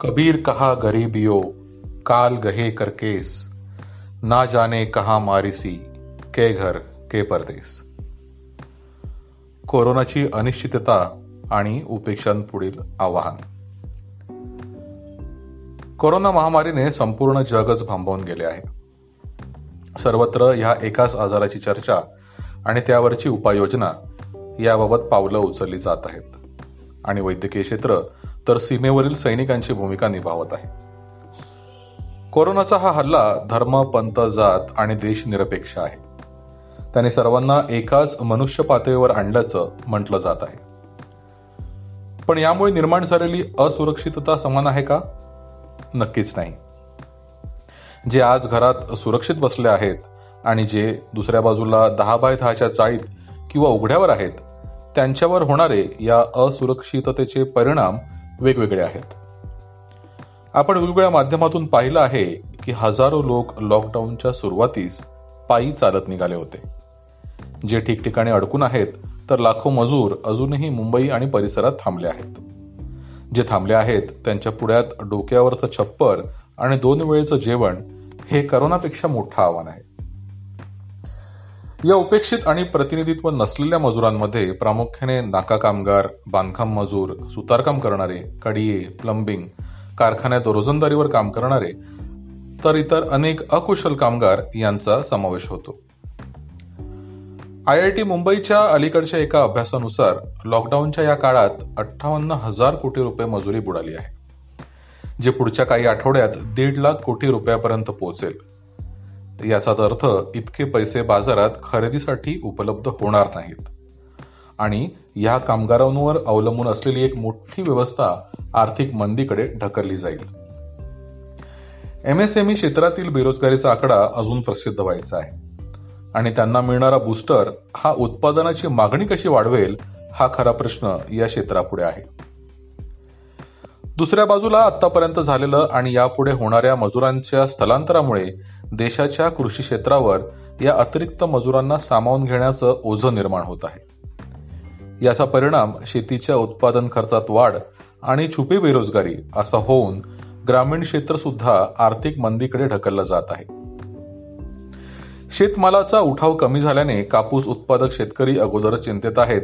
कबीर कहा गरीबियो काल गहे करकेस ना जाने कहा मारिसी के घर के परदेस। कोरोनाची अनिश्चितता आणि उपेक्षांपुढील आवाहन। कोरोना महामारीने संपूर्ण जगच भांबवून गेले आहे. सर्वत्र ह्या एकाच आजाराची चर्चा आणि त्यावरची उपाययोजना याबाबत पावलं उचलली जात आहेत. आणि वैद्यकीय क्षेत्र तर सीमेवरील सैनिकांची भूमिका निभावत आहे. कोरोनाचा हा हल्ला धर्म पंत जात आणि देश निरपेक्ष आहे. त्याने सर्वांना एकाच मनुष्य पातळीवर आणल्याचं म्हटलं जात आहे. पण यामुळे निर्माण झालेली असुरक्षितता समान आहे का? नक्कीच नाही. जे आज घरात सुरक्षित बसले आहेत आणि जे दुसऱ्या बाजूला दहा बाय दहाच्या चाळीत किंवा उघड्यावर आहेत त्यांच्यावर होणारे या असुरक्षिततेचे परिणाम वेगवेगळे आहेत. आपण वेगवेगळ्या माध्यमातून पाहिलं आहे की हजारो लोक लॉकडाऊनच्या सुरुवातीस पायी चालत निघाले होते. जे ठिकठिकाणी अडकून आहेत तर लाखो मजूर अजूनही मुंबई आणि परिसरात थांबले आहेत. जे थांबले आहेत त्यांच्या पुढ्यात डोक्यावरचं छप्पर आणि दोन वेळेचं जेवण हे करोनापेक्षा मोठं आव्हान आहे. या उपेक्षित आणि प्रतिनिधित्व नसलेल्या मजुरांमध्ये प्रामुख्याने नाका कामगार बांधकाम मजूर सुतारकाम करणारे कडिये प्लंबिंग कारखान्यात रोजंदारीवर काम करणारे तर इतर अनेक अकुशल कामगार यांचा समावेश होतो. आय आय टी मुंबईच्या अलीकडच्या एका अभ्यासानुसार लॉकडाऊनच्या या काळात अठ्ठावन्न हजार कोटी रुपये मजुरी बुडाली आहे जे पुढच्या काही आठवड्यात दीड लाख कोटी रुपयापर्यंत पोहोचेल. याचाच अर्थ इतके पैसे बाजारात खरेदीसाठी उपलब्ध होणार नाहीत. आणि या कामगारांवर अवलंबून असलेली एक मोठी व्यवस्था आर्थिक मंदीकडे ढकलली जाईल. एमएसएमई क्षेत्रातील बेरोजगारीचा आकडा अजून प्रसिद्ध व्हायचा आहे. आणि त्यांना मिळणारा बूस्टर हा उत्पादनाची मागणी कशी वाढवेल हा खरा प्रश्न या क्षेत्रापुढे आहे. दुसऱ्या बाजूला आतापर्यंत झालेलं आणि यापुढे होणाऱ्या मजुरांच्या स्थलांतरामुळे देशाच्या कृषी क्षेत्रावर या अतिरिक्त मजुरांना सामावून घेण्याचं ओझं निर्माण होत आहे. याचा परिणाम शेतीच्या उत्पादन खर्चात वाढ आणि छुपी बेरोजगारी असा होऊन ग्रामीण क्षेत्र सुद्धा आर्थिक मंदीकडे ढकललं जात आहे. शेतमालाचा उठाव कमी झाल्याने कापूस उत्पादक शेतकरी अगोदरच चिंतेत आहेत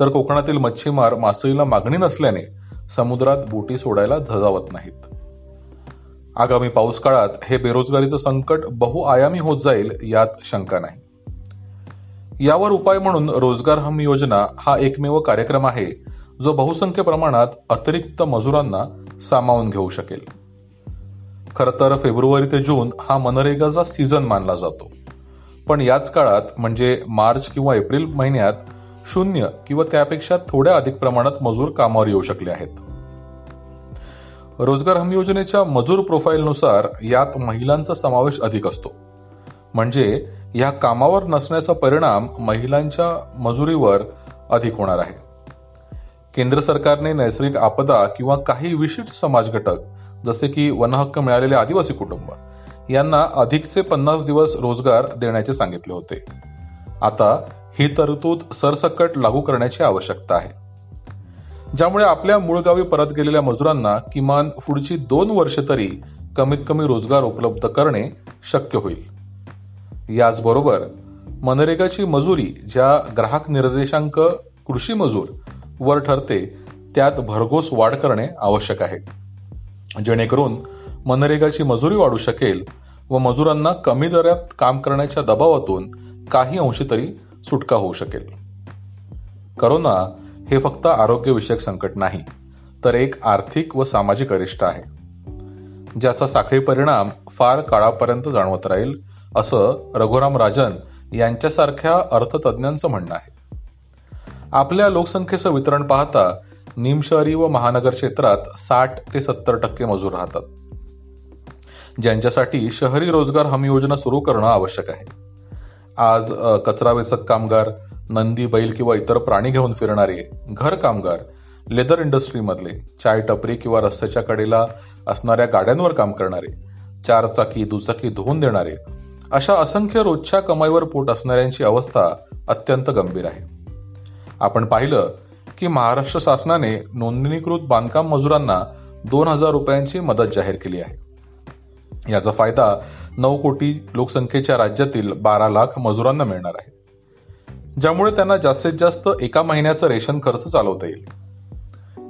तर कोकणातील मच्छीमार मासळीला मागणी नसल्याने समुद्रात बोटी सोडायला धजावत नाहीत. आगामी पाऊस काळात हे बेरोजगारीचं संकट बहुआयामी होत जाईल यात शंका नाही. यावर उपाय म्हणून रोजगार हमी योजना हा एकमेव कार्यक्रम आहे जो बहुसंख्य प्रमाणात अतिरिक्त मजुरांना सामावून घेऊ शकेल. खर तर फेब्रुवारी ते जून हा मनरेगाचा सीझन मानला जातो. पण याच काळात म्हणजे मार्च किंवा एप्रिल महिन्यात शून्य किंवा त्यापेक्षा थोड्या अधिक प्रमाणात मजूर कामावर येऊ शकले आहेत. रोजगार हमी योजनेच्या मजूर प्रोफाईलनुसार यात महिलांचा समावेश अधिक असतो. म्हणजे या कामावर नसण्याचा परिणाम महिलांच्या मजुरीवर अधिक होणार आहे. केंद्र सरकारने नैसर्गिक आपदा किंवा काही विशिष्ट समाज घटक जसे की वनहक्क मिळालेले आदिवासी कुटुंब यांना अधिकचे पन्नास दिवस रोजगार देण्याचे सांगितले होते. आता ही तरतूद सरसकट लागू करण्याची आवश्यकता आहे. ज्यामुळे आपल्या मूळ गावी परत गेलेल्या मजुरांना किमान पुढची दोन वर्षे तरी कमीत कमी रोजगार उपलब्ध करणे शक्य होईल. याचबरोबर मनरेगाची मजुरी ज्या ग्राहक निर्देशांक कृषी मजूर वर ठरते त्यात भरघोस वाढ करणे आवश्यक आहे. जेणेकरून मनरेगाची मजुरी वाढू शकेल व मजुरांना कमी दरात काम करण्याच्या दबावातून काही अंशी तरी सुटका होऊ शकेल. करोना हे फक्त आरोग्यविषयक संकट नाही तर एक आर्थिक व सामाजिक अरिष्ट आहे ज्याचा साखळी परिणाम फार काळापर्यंत जाणवत राहील असं रघुराम राजन यांच्यासारख्या अर्थतज्ञांचं म्हणणं आहे. आपल्या लोकसंख्येचं वितरण पाहता निमशहरी व महानगर क्षेत्रात साठ ते सत्तर टक्के मजूर राहतात. ज्यांच्यासाठी शहरी रोजगार हमी योजना सुरू करणं आवश्यक आहे. आज कचरा वेचक कामगार नंदी बैल किंवा इतर प्राणी घेऊन फिरणारे घर कामगार लेदर इंडस्ट्रीमधले चाय टपरी किंवा रस्त्याच्या कडेला असणाऱ्या गाड्यांवर काम करणारे चारचाकी दुचाकी धुवून देणारे अशा असंख्य रोजच्या कमाईवर पोट असणाऱ्यांची अवस्था अत्यंत गंभीर आहे. आपण पाहिलं की महाराष्ट्र शासनाने नोंदणीकृत बांधकाम मजुरांना दोन हजार रुपयांची मदत जाहीर केली आहे. याचा फायदा नऊ कोटी लोकसंख्येच्या राज्यातील बारा लाख मजुरांना मिळणार आहे. ज्यामुळे त्यांना जास्तीत जास्त एका महिन्याचं रेशन खर्च चालवता येईल.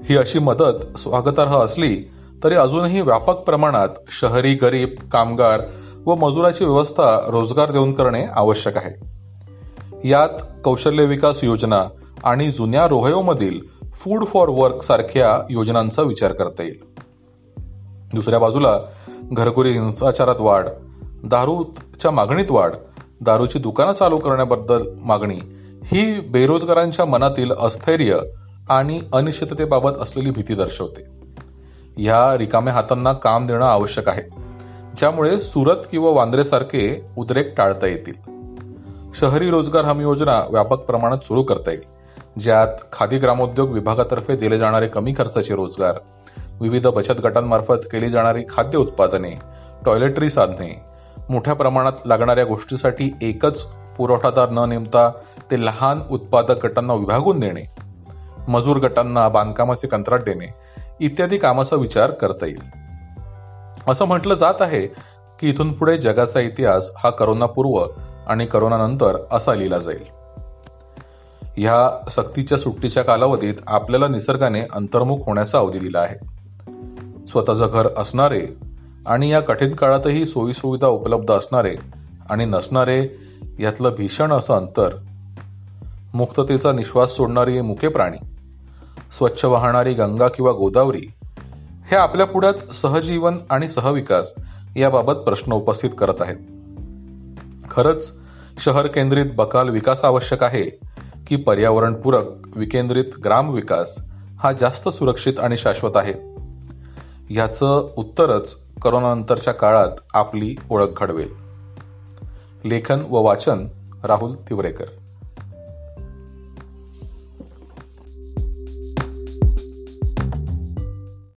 ही अशी मदत स्वागतार्ह असली तरी अजूनही व्यापक प्रमाणात शहरी गरीब कामगार व मजुराची व्यवस्था रोजगार देऊन करणे आवश्यक आहे. यात कौशल्य विकास योजना आणि जुन्या रोहयोमधील फूड फॉर वर्क सारख्या योजनांचा विचार करता येईल. दुसऱ्या बाजूला घरकुरी हिंसाचारात वाढ दारूच्या मागणीत वाढ दारूची दुकानं चालू करण्याबद्दल मागणी ही बेरोजगारांच्या मनातील अस्थैर्य आणि अनिश्चिततेबाबत असलेली भीती दर्शवते. ह्या रिकाम्या हातांना काम देणं आवश्यक आहे ज्यामुळे सुरत किंवा वांद्रेसारखे उद्रेक टाळता येतील. शहरी रोजगार हमी योजना व्यापक प्रमाणात सुरू करता येईल ज्यात खादी ग्रामोद्योग विभागातर्फे दिले जाणारे कमी खर्चाचे रोजगार विविध बचत गटांमार्फत केली जाणारी खाद्य उत्पादने टॉयलेटरी साधने मोठ्या प्रमाणात लागणाऱ्या गोष्टीसाठी एकच पुरवठादार न नेमता ते लहान उत्पादक गटांना विभागून देणे मजूर गटांना बांधकामाचे कंत्राट देणे इत्यादी कामाचा विचार करता येईल. असं म्हटलं जात आहे की इथून पुढे जगाचा इतिहास हा करोनापूर्व आणि करोनानंतर असा लिहिला जाईल. ह्या सक्तीच्या सुट्टीच्या कालावधीत आपल्याला निसर्गाने अंतर्मुख होण्याचा अवधी दिला आहे. स्वतःचं घर असणारे आणि या कठीण काळातही सोयीसुविधा उपलब्ध असणारे आणि नसणारे यातलं भीषण असं अंतर मुक्ततेचा निश्वास सोडणारी मुके प्राणी स्वच्छ वाहणारी गंगा किंवा गोदावरी हे आपल्या पुढ्यात सहजीवन आणि सहविकास याबाबत प्रश्न उपस्थित करत आहेत. खरंच शहर केंद्रित बकाल विकास आवश्यक आहे की पर्यावरणपूरक विकेंद्रित ग्राम विकास हा जास्त सुरक्षित आणि शाश्वत आहे. याचं उत्तरच करोनानंतरच्या काळात आपली ओळख घडवेल. लेखन व वाचन राहुल तिवरेकर.